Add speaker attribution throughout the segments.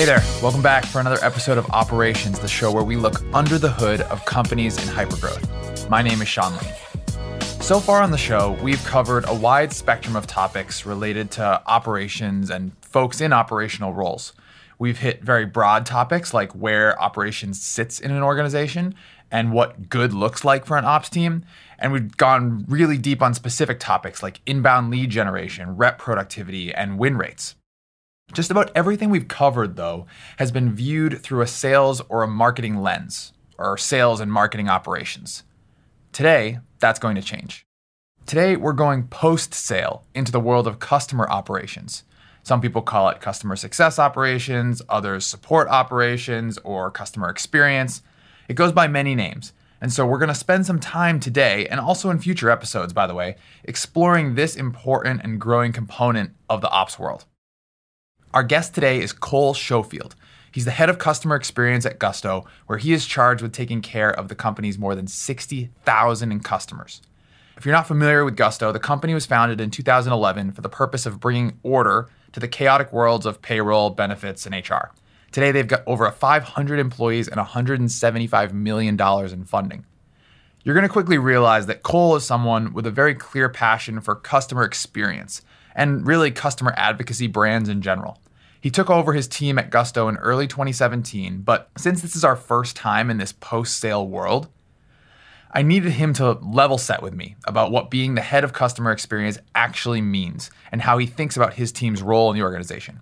Speaker 1: Hey there, welcome back for another episode of Operations, the show where we look under the hood of companies in hypergrowth. My name is Sean Lane. So far on the show, we've covered a wide spectrum of topics related to operations and folks in operational roles. We've hit very broad topics like where operations sits in an organization and what good looks like for an ops team. And we've gone really deep on specific topics like inbound lead generation, rep productivity, and win rates. Just about everything we've covered, though, has been viewed through a sales or a marketing lens, or sales and marketing operations. Today, that's going to change. Today, we're going post sale into the world of customer operations. Some people call it customer success operations, others support operations, or customer experience. It goes by many names. And so we're going to spend some time today, and also in future episodes, by the way, exploring this important and growing component of the ops world. Our guest today is Cole Schofield. He's the head of customer experience at Gusto, where he is charged with taking care of the company's more than 60,000 customers. If you're not familiar with Gusto, the company was founded in 2011 for the purpose of bringing order to the chaotic worlds of payroll, benefits, and HR. Today, they've got over 500 employees and $175 million in funding. You're going to quickly realize that Cole is someone with a very clear passion for customer experience and really customer advocacy brands in general. He took over his team at Gusto in early 2017, but since this is our first time in this post sale world, I needed him to level set with me about what being the head of customer experience actually means and how he thinks about his team's role in the organization.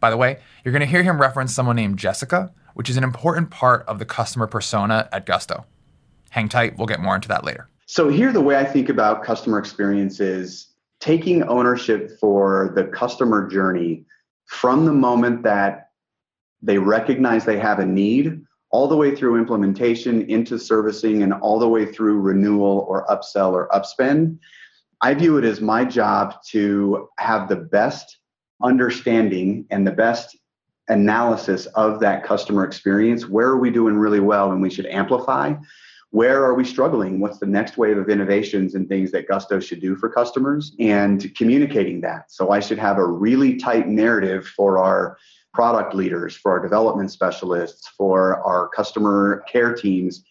Speaker 1: By the way, you're going to hear him reference someone named Jessica, which is an important part of the customer persona at Gusto. Hang tight, we'll get more into that later.
Speaker 2: So, here, the way I think about customer experience is taking ownership for the customer journey from the moment that they recognize they have a need all the way through implementation into servicing and all the way through renewal or upsell or upspend. I view it as my job to have the best understanding and the best analysis of that customer experience. Where are we doing really well and we should amplify? Where are we struggling? What's the next wave of innovations and things that Gusto should do for customers and communicating that. So I should have a really tight narrative for our product leaders, for our development specialists, for our customer care teams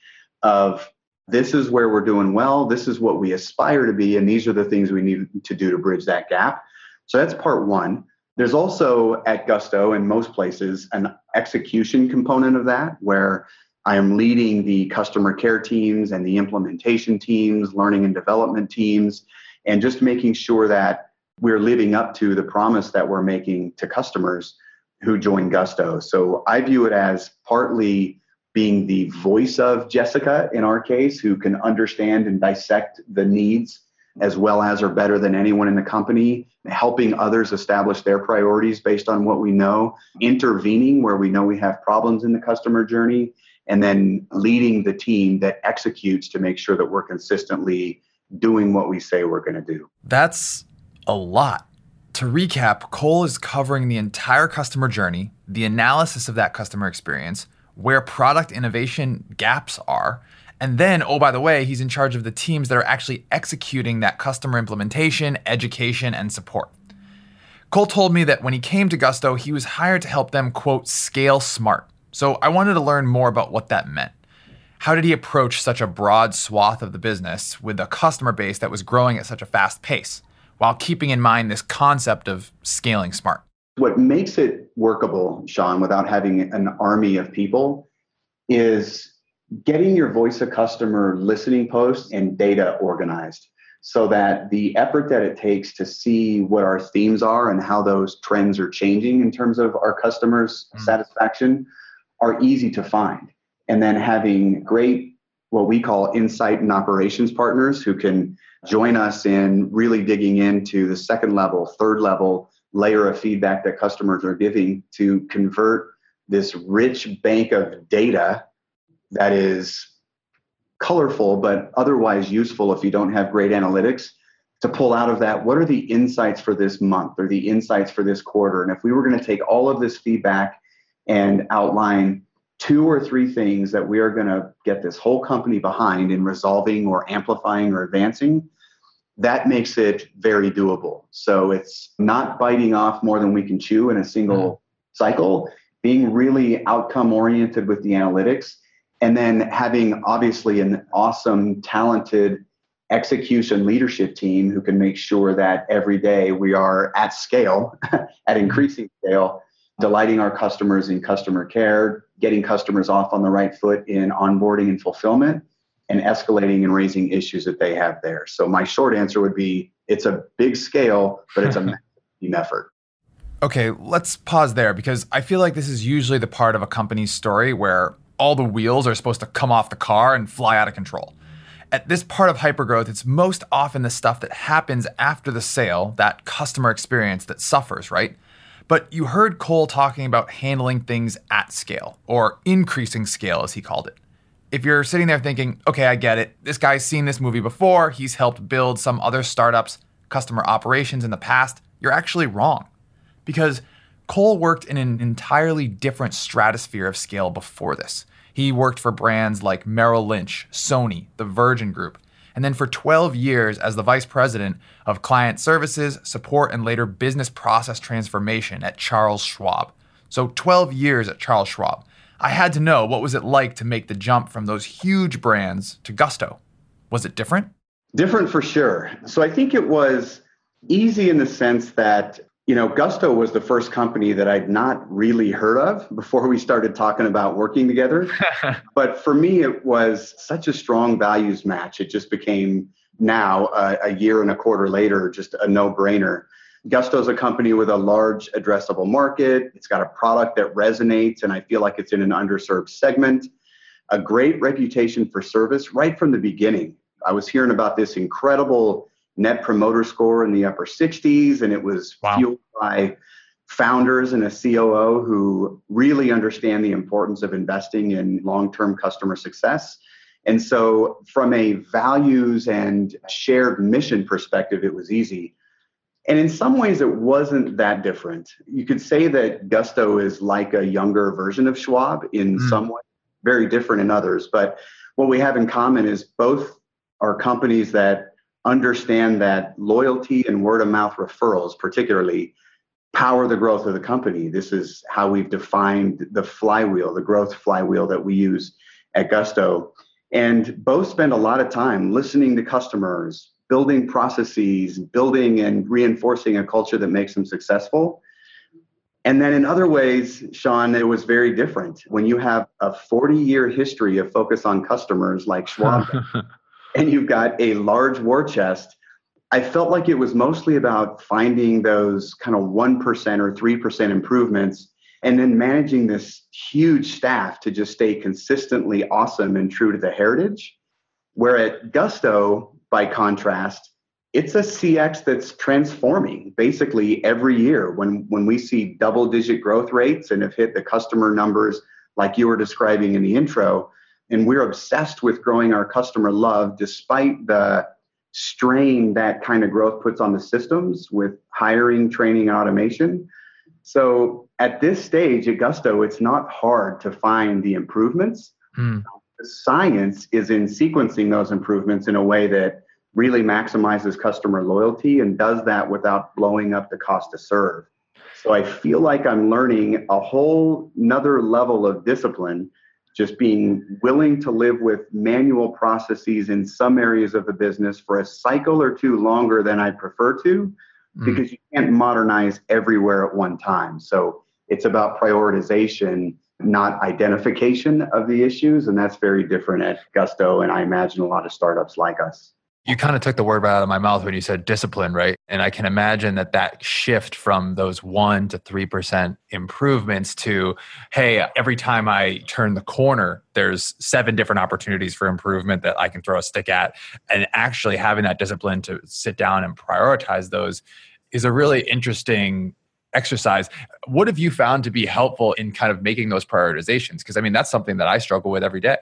Speaker 2: of this is where we're doing well, this is what we aspire to be, and these are the things we need to do to bridge that gap. So that's part one. There's also at Gusto in most places an execution component of that where I am leading the customer care teams and the implementation teams, learning and development teams, and just making sure that we're living up to the promise that we're making to customers who join Gusto. So I view it as partly being the voice of Jessica in our case, who can understand and dissect the needs as well as or better than anyone in the company, helping others establish their priorities based on what we know, intervening where we know we have problems in the customer journey, and then leading the team that executes to make sure that we're consistently doing what we say we're going to do.
Speaker 1: That's a lot. To recap, Cole is covering the entire customer journey, the analysis of that customer experience, where product innovation gaps are, and then, oh, by the way, he's in charge of the teams that are actually executing that customer implementation, education, and support. Cole told me that when he came to Gusto, he was hired to help them, quote, scale smart. So I wanted to learn more about what that meant. How did he approach such a broad swath of the business with a customer base that was growing at such a fast pace while keeping in mind this concept of scaling smart?
Speaker 2: What makes it workable, Sean, without having an army of people is getting your voice of customer listening posts and data organized so that the effort that it takes to see what our themes are and how those trends are changing in terms of our customers' mm. satisfaction are easy to find. And then having great, what we call insight and operations partners who can join us in really digging into the second level, third level layer of feedback that customers are giving to convert this rich bank of data that is colorful but otherwise useful if you don't have great analytics to pull out of that what are the insights for this month or the insights for this quarter and if we were going to take all of this feedback and outline two or three things that we are going to get this whole company behind in resolving or amplifying or advancing, that makes it very doable. So it's not biting off more than we can chew in a single mm. cycle. being really outcome oriented with the analytics, and then having obviously an awesome, talented execution leadership team who can make sure that every day we are at scale, at increasing scale, delighting our customers in customer care, getting customers off on the right foot in onboarding and fulfillment, and escalating and raising issues that they have there. So my short answer would be it's a big scale, but it's a team effort.
Speaker 1: Okay, let's pause there because I feel like this is usually the part of a company's story where all the wheels are supposed to come off the car and fly out of control. At this part of hypergrowth, it's most often the stuff that happens after the sale, that customer experience that suffers, right? But you heard Cole talking about handling things at scale, or increasing scale as he called it if you're sitting there thinking, okay, I get it. This guy's seen this movie before. He's helped build some other startups, customer operations in the past. You're actually wrong. Because Cole worked in an entirely different stratosphere of scale before this. He worked for brands like Merrill Lynch, Sony, the Virgin Group, and then for 12 years as the vice president of client services, support, and later business process transformation at Charles Schwab. So 12 years at Charles Schwab. I had to know what was it like to make the jump from those huge brands to Gusto. Was it different?
Speaker 2: Different for sure. So I think it was easy in the sense that you know Gusto was the first company that I'd not really heard of before we started talking about working together. but for me, it was such a strong values match. It just became now uh, a year and a quarter later just a no-brainer Gusto is a company with a large addressable market. It's got a product that resonates, and I feel like it's in an underserved segment. A great reputation for service right from the beginning. I was hearing about this incredible net promoter score in the upper 60s, and it was wow. fueled by founders and a COO who really understand the importance of investing in long term customer success. And so, from a values and shared mission perspective, it was easy. And in some ways, it wasn't that different. You could say that Gusto is like a younger version of Schwab in mm. some way, very different in others. But what we have in common is both are companies that understand that loyalty and word of mouth referrals, particularly, power the growth of the company. This is how we've defined the flywheel, the growth flywheel that we use at Gusto. And both spend a lot of time listening to customers, building processes, building and reinforcing a culture that makes them successful. And then in other ways, Sean, it was very different. When you have a 40 year history of focus on customers like Schwab, and you've got a large war chest, I felt like it was mostly about finding those kind of 1% or 3% improvements and then managing this huge staff to just stay consistently awesome and true to the heritage. Where at Gusto, by contrast, it's a CX that's transforming basically every year. When when we see double digit growth rates and have hit the customer numbers like you were describing in the intro, and we're obsessed with growing our customer love despite the strain that kind of growth puts on the systems with hiring, training, and automation. So at this stage at Gusto, it's not hard to find the improvements. Mm. The science is in sequencing those improvements in a way that really maximizes customer loyalty and does that without blowing up the cost to serve. So I feel like I'm learning a whole another level of discipline, just being willing to live with manual processes in some areas of the business for a cycle or two longer than I prefer to, mm. because you can't modernize everywhere at one time. So it's about prioritization, not identification of the issues. And that's very different at Gusto. And I imagine a lot of startups like us
Speaker 1: you kind of took the word right out of my mouth when you said discipline, right? And I can imagine that that shift from those one to 3% improvements to, hey, every time I turn the corner, there's seven different opportunities for improvement that I can throw a stick at. And actually having that discipline to sit down and prioritize those is a really interesting exercise. What have you found to be helpful in kind of making those prioritizations? Because I mean, that's something that I struggle with every day.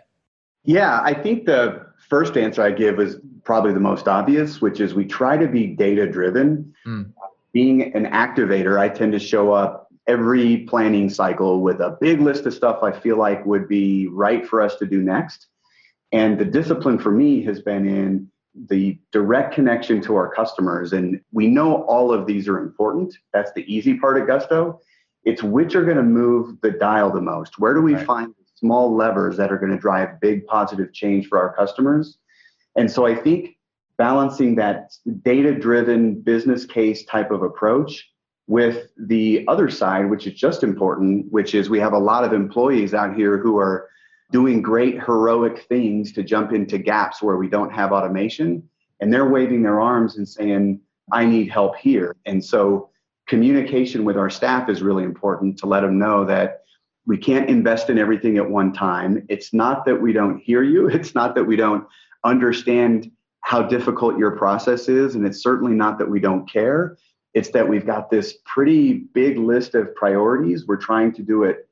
Speaker 2: Yeah, I think the first answer I give is probably the most obvious, which is we try to be data driven. Mm. Being an activator, I tend to show up every planning cycle with a big list of stuff I feel like would be right for us to do next. And the discipline for me has been in the direct connection to our customers. And we know all of these are important. That's the easy part of Gusto. It's which are going to move the dial the most. Where do we right. find small levers that are going to drive big positive change for our customers? And so I think balancing that data driven business case type of approach with the other side, which is just important, which is we have a lot of employees out here who are doing great heroic things to jump into gaps where we don't have automation. And they're waving their arms and saying, I need help here. And so communication with our staff is really important to let them know that we can't invest in everything at one time. It's not that we don't hear you, it's not that we don't understand how difficult your process is, and it's certainly not that we don't care. It's that we've got this pretty big list of priorities. We're trying to do it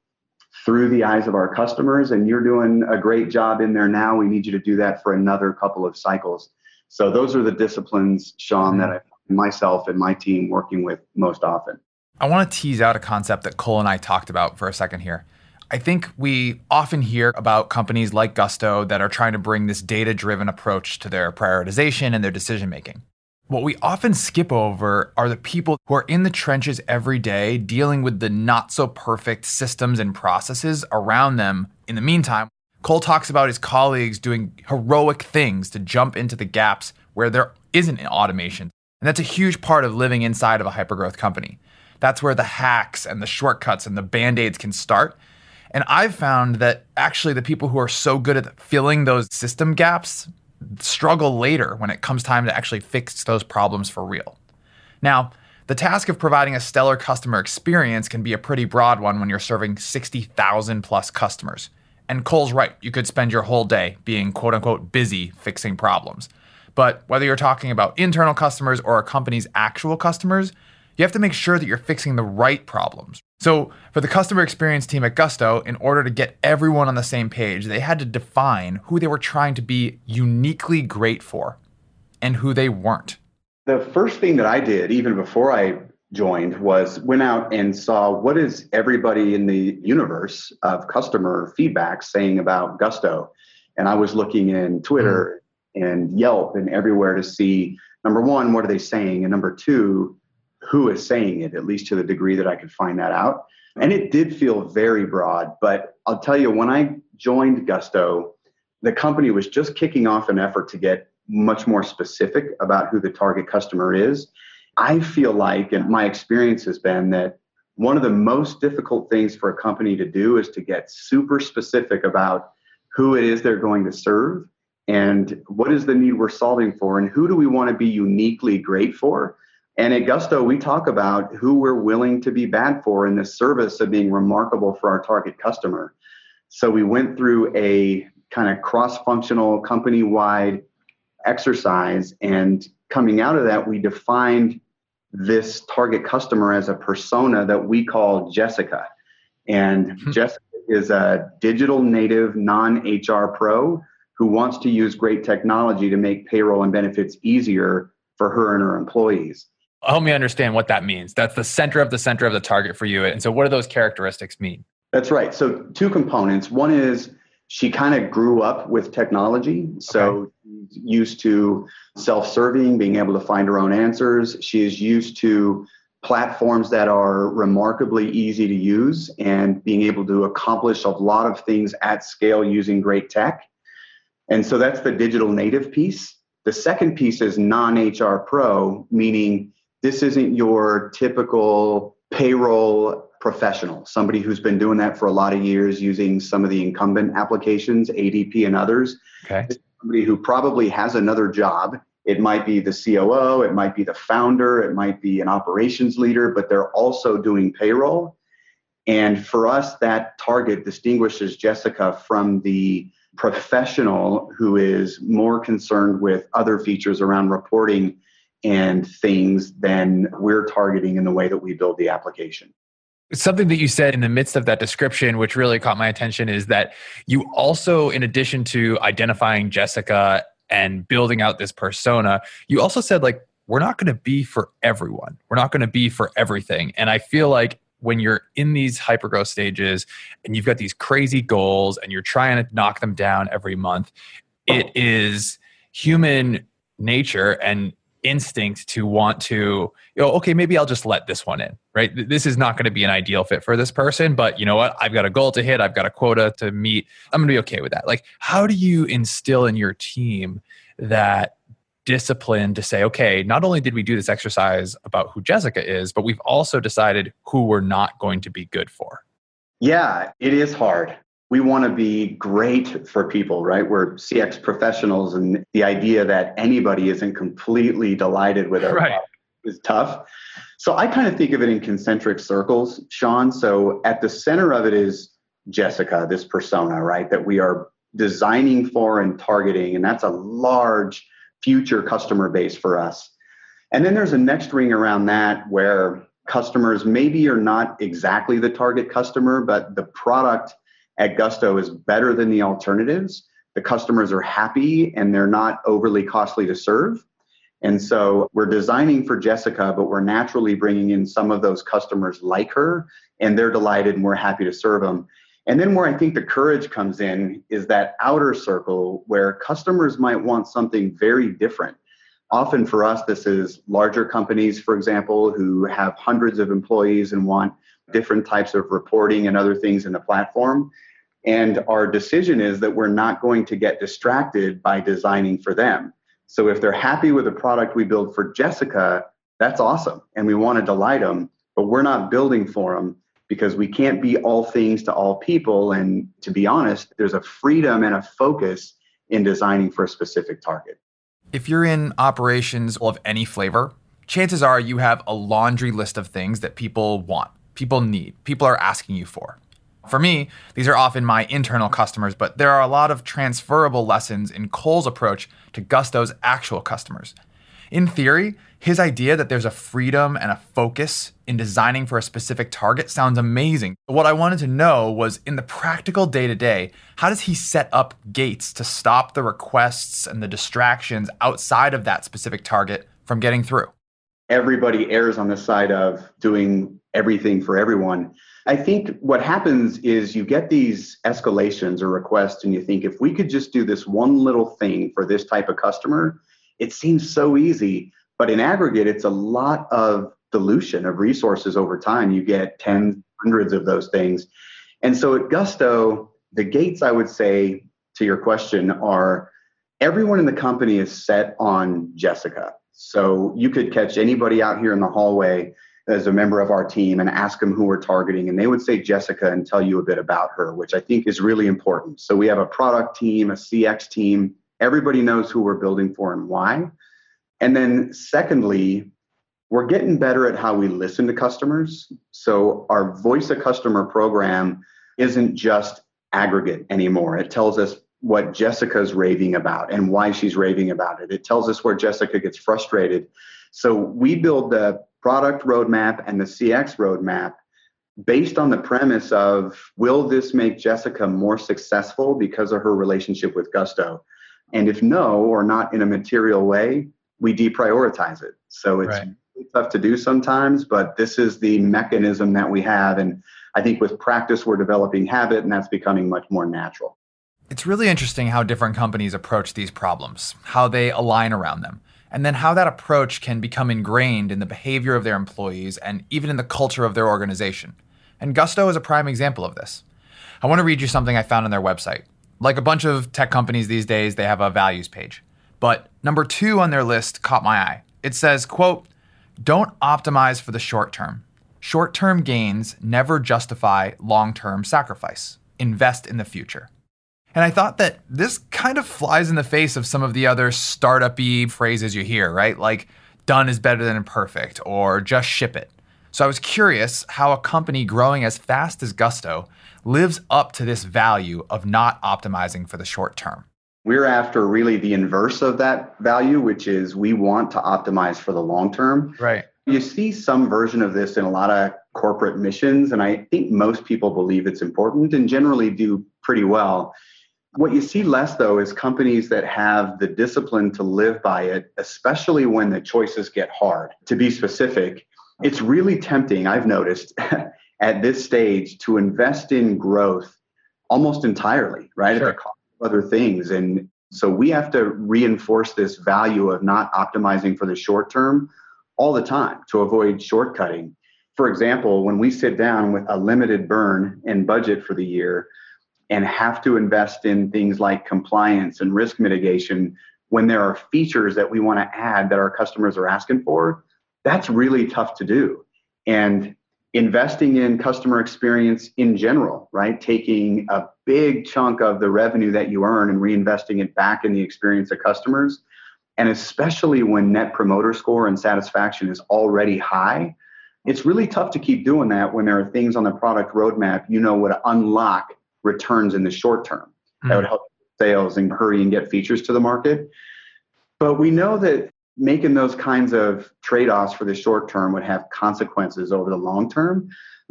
Speaker 2: through the eyes of our customers, and you're doing a great job in there now. We need you to do that for another couple of cycles. So, those are the disciplines, Sean, that mm-hmm. I myself and my team working with most often.
Speaker 1: I want to tease out a concept that Cole and I talked about for a second here. I think we often hear about companies like Gusto that are trying to bring this data driven approach to their prioritization and their decision making. What we often skip over are the people who are in the trenches every day dealing with the not so perfect systems and processes around them. In the meantime, Cole talks about his colleagues doing heroic things to jump into the gaps where there isn't an automation. And that's a huge part of living inside of a hypergrowth company. That's where the hacks and the shortcuts and the band aids can start and I've found that actually the people who are so good at filling those system gaps struggle later when it comes time to actually fix those problems for real. Now, the task of providing a stellar customer experience can be a pretty broad one when you're serving 60,000 plus customers. And Cole's right, you could spend your whole day being quote unquote busy fixing problems. But whether you're talking about internal customers or a company's actual customers, you have to make sure that you're fixing the right problems. So, for the customer experience team at Gusto, in order to get everyone on the same page, they had to define who they were trying to be uniquely great for and who they weren't.
Speaker 2: The first thing that I did, even before I joined, was went out and saw what is everybody in the universe of customer feedback saying about Gusto. And I was looking in Twitter mm. and Yelp and everywhere to see number one, what are they saying? And number two, who is saying it, at least to the degree that I could find that out. And it did feel very broad. But I'll tell you, when I joined Gusto, the company was just kicking off an effort to get much more specific about who the target customer is. I feel like, and my experience has been that one of the most difficult things for a company to do is to get super specific about who it is they're going to serve and what is the need we're solving for and who do we want to be uniquely great for and at Gusto, we talk about who we're willing to be bad for in the service of being remarkable for our target customer. So we went through a kind of cross functional company wide exercise. And coming out of that, we defined this target customer as a persona that we call Jessica. And hmm. Jessica is a digital native non HR pro who wants to use great technology to make payroll and benefits easier for her and her employees
Speaker 1: help me understand what that means. That's the center of the center of the target for you. And so, what do those characteristics mean?
Speaker 2: That's right. So, two components. One is she kind of grew up with technology. So, okay. used to self serving, being able to find her own answers. She is used to platforms that are remarkably easy to use and being able to accomplish a lot of things at scale using great tech. And so, that's the digital native piece. The second piece is non HR pro, meaning this isn't your typical payroll professional, somebody who's been doing that for a lot of years using some of the incumbent applications, ADP and others.
Speaker 1: Okay.
Speaker 2: Somebody who probably has another job. It might be the COO, it might be the founder, it might be an operations leader, but they're also doing payroll. And for us, that target distinguishes Jessica from the professional who is more concerned with other features around reporting and things than we're targeting in the way that we build the application.
Speaker 1: Something that you said in the midst of that description, which really caught my attention, is that you also, in addition to identifying Jessica and building out this persona, you also said, like, we're not going to be for everyone. We're not going to be for everything. And I feel like when you're in these hypergrowth stages and you've got these crazy goals and you're trying to knock them down every month, it is human nature and instinct to want to, you know, okay, maybe I'll just let this one in, right? This is not going to be an ideal fit for this person, but you know what? I've got a goal to hit, I've got a quota to meet. I'm going to be okay with that. Like, how do you instill in your team that discipline to say, okay, not only did we do this exercise about who Jessica is, but we've also decided who we're not going to be good for?
Speaker 2: Yeah, it is hard. We want to be great for people, right? We're CX professionals, and the idea that anybody isn't completely delighted with our right. product is tough. So I kind of think of it in concentric circles, Sean. So at the center of it is Jessica, this persona, right? That we are designing for and targeting. And that's a large future customer base for us. And then there's a next ring around that where customers maybe are not exactly the target customer, but the product at Gusto is better than the alternatives. The customers are happy and they're not overly costly to serve. And so we're designing for Jessica, but we're naturally bringing in some of those customers like her, and they're delighted and we're happy to serve them. And then where I think the courage comes in is that outer circle where customers might want something very different. Often for us, this is larger companies, for example, who have hundreds of employees and want different types of reporting and other things in the platform. And our decision is that we're not going to get distracted by designing for them. So if they're happy with the product we build for Jessica, that's awesome. And we want to delight them, but we're not building for them because we can't be all things to all people. And to be honest, there's a freedom and a focus in designing for a specific target.
Speaker 1: If you're in operations of any flavor, chances are you have a laundry list of things that people want, people need, people are asking you for. For me, these are often my internal customers, but there are a lot of transferable lessons in Cole's approach to Gusto's actual customers. In theory, his idea that there's a freedom and a focus in designing for a specific target sounds amazing. But what I wanted to know was in the practical day to day, how does he set up gates to stop the requests and the distractions outside of that specific target from getting through?
Speaker 2: Everybody errs on the side of doing everything for everyone. I think what happens is you get these escalations or requests, and you think if we could just do this one little thing for this type of customer, it seems so easy, but in aggregate, it's a lot of dilution of resources over time. You get tens, hundreds of those things. And so at Gusto, the gates, I would say to your question, are everyone in the company is set on Jessica. So you could catch anybody out here in the hallway as a member of our team and ask them who we're targeting, and they would say Jessica and tell you a bit about her, which I think is really important. So we have a product team, a CX team, Everybody knows who we're building for and why. And then, secondly, we're getting better at how we listen to customers. So, our voice of customer program isn't just aggregate anymore. It tells us what Jessica's raving about and why she's raving about it. It tells us where Jessica gets frustrated. So, we build the product roadmap and the CX roadmap based on the premise of will this make Jessica more successful because of her relationship with Gusto? And if no, or not in a material way, we deprioritize it. So it's right. tough to do sometimes, but this is the mechanism that we have. And I think with practice, we're developing habit, and that's becoming much more natural.
Speaker 1: It's really interesting how different companies approach these problems, how they align around them, and then how that approach can become ingrained in the behavior of their employees and even in the culture of their organization. And Gusto is a prime example of this. I want to read you something I found on their website. Like a bunch of tech companies these days, they have a values page. But number two on their list caught my eye. It says, quote, don't optimize for the short term. Short term gains never justify long term sacrifice. Invest in the future. And I thought that this kind of flies in the face of some of the other startup y phrases you hear, right? Like, done is better than perfect, or just ship it. So I was curious how a company growing as fast as Gusto lives up to this value of not optimizing for the short term.
Speaker 2: We're after really the inverse of that value, which is we want to optimize for the long term.
Speaker 1: Right.
Speaker 2: You see some version of this in a lot of corporate missions, and I think most people believe it's important and generally do pretty well. What you see less, though, is companies that have the discipline to live by it, especially when the choices get hard. To be specific, it's really tempting, I've noticed, at this stage to invest in growth almost entirely, right? Sure. At the cost of other things. And So we have to reinforce this value of not optimizing for the short term all the time to avoid shortcutting. For example, when we sit down with a limited burn and budget for the year and have to invest in things like compliance and risk mitigation when there are features that we want to add that our customers are asking for, that's really tough to do. And investing in customer experience in general, right? Taking a big chunk of the revenue that you earn and reinvesting it back in the experience of customers. And especially when net promoter score and satisfaction is already high, it's really tough to keep doing that when there are things on the product roadmap you know would unlock returns in the short term. Mm-hmm. That would help sales and hurry and get features to the market. But we know that making those kinds of trade offs for the short term would have consequences over the long term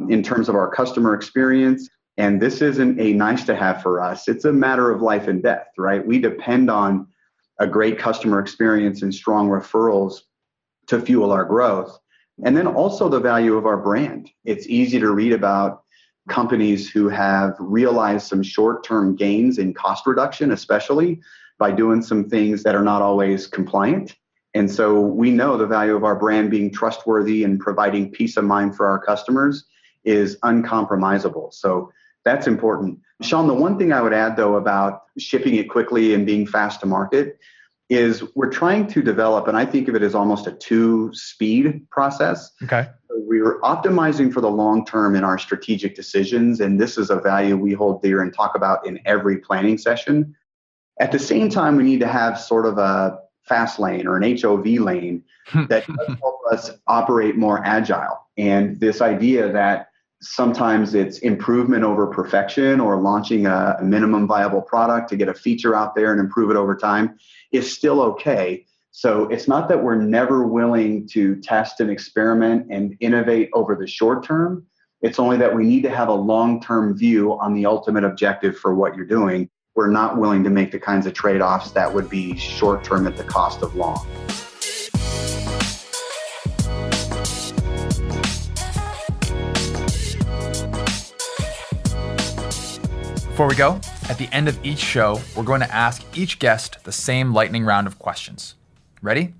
Speaker 2: in terms of our customer experience. And this isn't a nice to have for us, it's a matter of life and death, right? We depend on a great customer experience and strong referrals to fuel our growth. And then also the value of our brand. It's easy to read about companies who have realized some short term gains in cost reduction, especially by doing some things that are not always compliant. And so we know the value of our brand being trustworthy and providing peace of mind for our customers is uncompromisable. So that's important. Sean, the one thing I would add though about shipping it quickly and being fast to market is we're trying to develop, and I think of it as almost a two speed process.
Speaker 1: Okay.
Speaker 2: We're optimizing for the long term in our strategic decisions, and this is a value we hold dear and talk about in every planning session. At the same time, we need to have sort of a fast lane or an HOV lane hmm. that help us operate more agile. And this idea that sometimes it's improvement over perfection or launching a, minimum viable product to get a feature out there and improve it over time is still okay. So it's not that we're never willing to test and experiment and innovate over the short term. It's only that we need to have a long term view on the ultimate objective for what you're doing we're not willing to make the kinds of trade offs that would be short term at the cost of long.
Speaker 1: Before we go, at the end of each show, we're going to ask each guest the same lightning round of questions. Ready?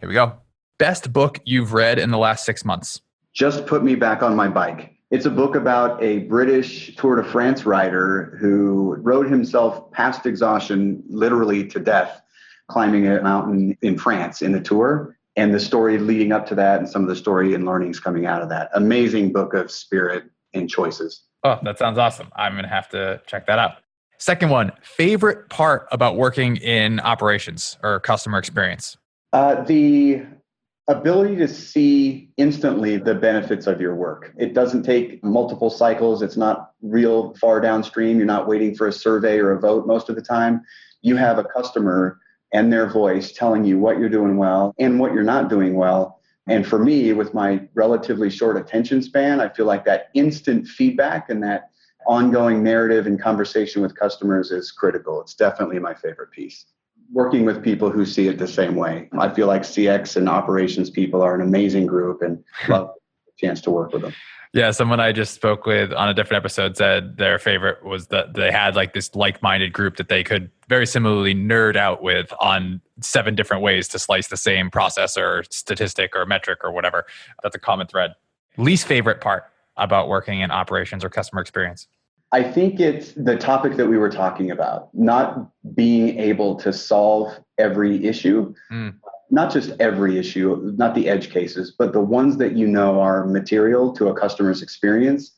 Speaker 1: Here we go. Best book you've read in the last six months?
Speaker 2: Just put me back on my bike. It's a book about a British Tour de France rider who rode himself past exhaustion, literally to death, climbing a mountain in France in the tour, and the story leading up to that, and some of the story and learnings coming out of that. Amazing book of spirit and choices.
Speaker 1: Oh, that sounds awesome. I'm going to have to check that out. Second one, favorite part about working in operations or customer experience?
Speaker 2: Uh, the ability to see instantly the benefits of your work. It doesn't take multiple cycles. It's not real far downstream. You're not waiting for a survey or a vote most of the time. You have a customer and their voice telling you what you're doing well and what you're not doing well. And for me, with my relatively short attention span, I feel like that instant feedback and that ongoing narrative and conversation with customers is critical. It's definitely my favorite piece working with people who see it the same way. I feel like CX and operations people are an amazing group and love the chance to work with them.
Speaker 1: Yeah, someone I just spoke with on a different episode said their favorite was that they had like this like-minded group that they could very similarly nerd out with on seven different ways to slice the same process or statistic or metric or whatever. That's a common thread. Least favorite part about working in operations or customer experience?
Speaker 2: I think it's the topic that we were talking about, not being able to solve every issue, mm. not just every issue, not the edge cases, but the ones that you know are material to a customer's experience.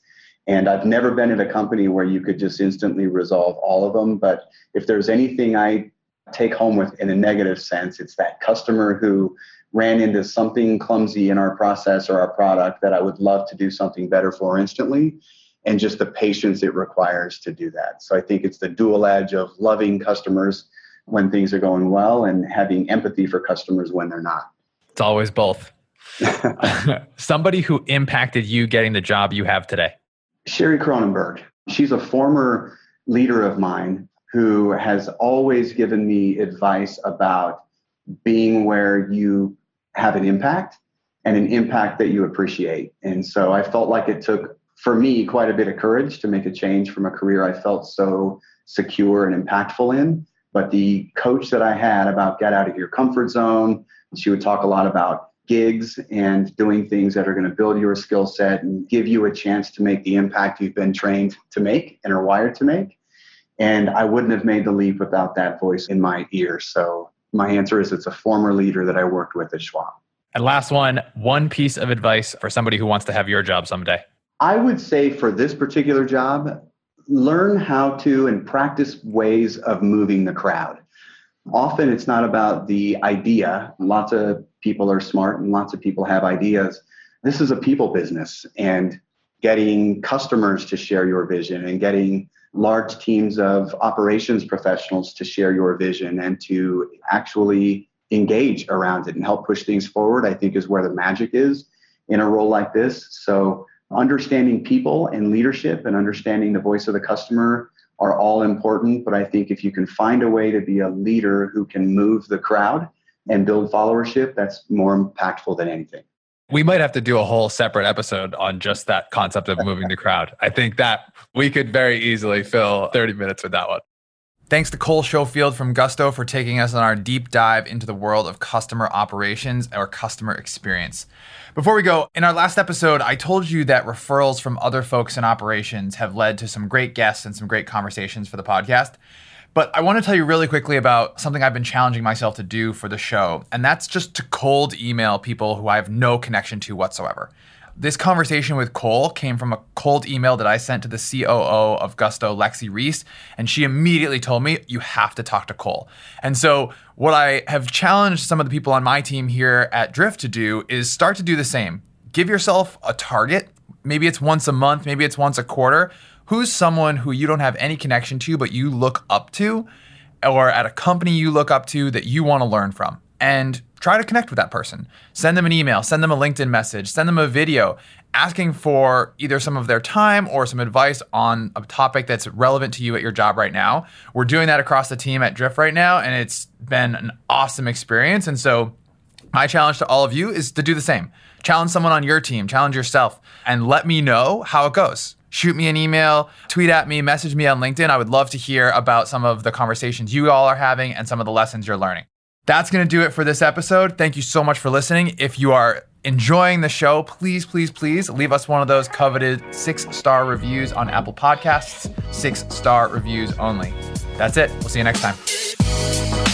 Speaker 2: And I've never been in a company where you could just instantly resolve all of them. But if there's anything I take home with in a negative sense, it's that customer who ran into something clumsy in our process or our product that I would love to do something better for instantly and just the patience it requires to do that. So I think it's the dual edge of loving customers when things are going well and having empathy for customers when they're not.
Speaker 1: It's always both. Somebody who impacted you getting the job you have today.
Speaker 2: Sherry Cronenberg. She's a former leader of mine who has always given me advice about being where you have an impact and an impact that you appreciate. And so I felt like it took for me quite a bit of courage to make a change from a career I felt so secure and impactful in But the coach that I had about get out of your comfort zone, she would talk a lot about gigs and doing things that are going to build your skill set and give you a chance to make the impact you've been trained to make and are wired to make. And I wouldn't have made the leap without that voice in my ear. So my answer is it's a former leader that I worked with at Schwab.
Speaker 1: And last one, one piece of advice for somebody who wants to have your job someday.
Speaker 2: I would say for this particular job, learn how to and practice ways of moving the crowd. Often it's not about the idea. Lots of people are smart and lots of people have ideas. This is a people business and getting customers to share your vision and getting large teams of operations professionals to share your vision and to actually engage around it and help push things forward, I think is where the magic is in a role like this. So, understanding people and leadership and understanding the voice of the customer are all important. But I think if you can find a way to be a leader who can move the crowd and build followership, that's more impactful than anything.
Speaker 1: We might have to do a whole separate episode on just that concept of moving the crowd. I think that we could very easily fill 30 minutes with that one. Thanks to Cole Schofield from Gusto for taking us on our deep dive into the world of customer operations or customer experience. Before we go, in our last episode, I told you that referrals from other folks in operations have led to some great guests and some great conversations for the podcast. But I want to tell you really quickly about something I've been challenging myself to do for the show, and that's just to cold email people who I have no connection to whatsoever. This conversation with Cole came from a cold email that I sent to the COO of Gusto, Lexi Reese, and she immediately told me, You have to talk to Cole. And so, what I have challenged some of the people on my team here at Drift to do is start to do the same. Give yourself a target. Maybe it's once a month, maybe it's once a quarter who's someone who you don't have any connection to, but you look up to, or at a company you look up to that you want to learn from? And try to connect with that person. Send them an email, send them a LinkedIn message, send them a video asking for either some of their time or some advice on a topic that's relevant to you at your job right now. We're doing that across the team at Drift right now, and it's been an awesome experience. And so, my challenge to all of you is to do the same. Challenge someone on your team, challenge yourself, and let me know how it goes shoot me an email, tweet at me, message me on LinkedIn. I would love to hear about some of the conversations you all are having and some of the lessons you're learning. That's going to do it for this episode. Thank you so much for listening. If you are enjoying the show, please, please, please leave us one of those coveted six star reviews on Apple Podcasts, six star reviews only. That's it. We'll see you next time.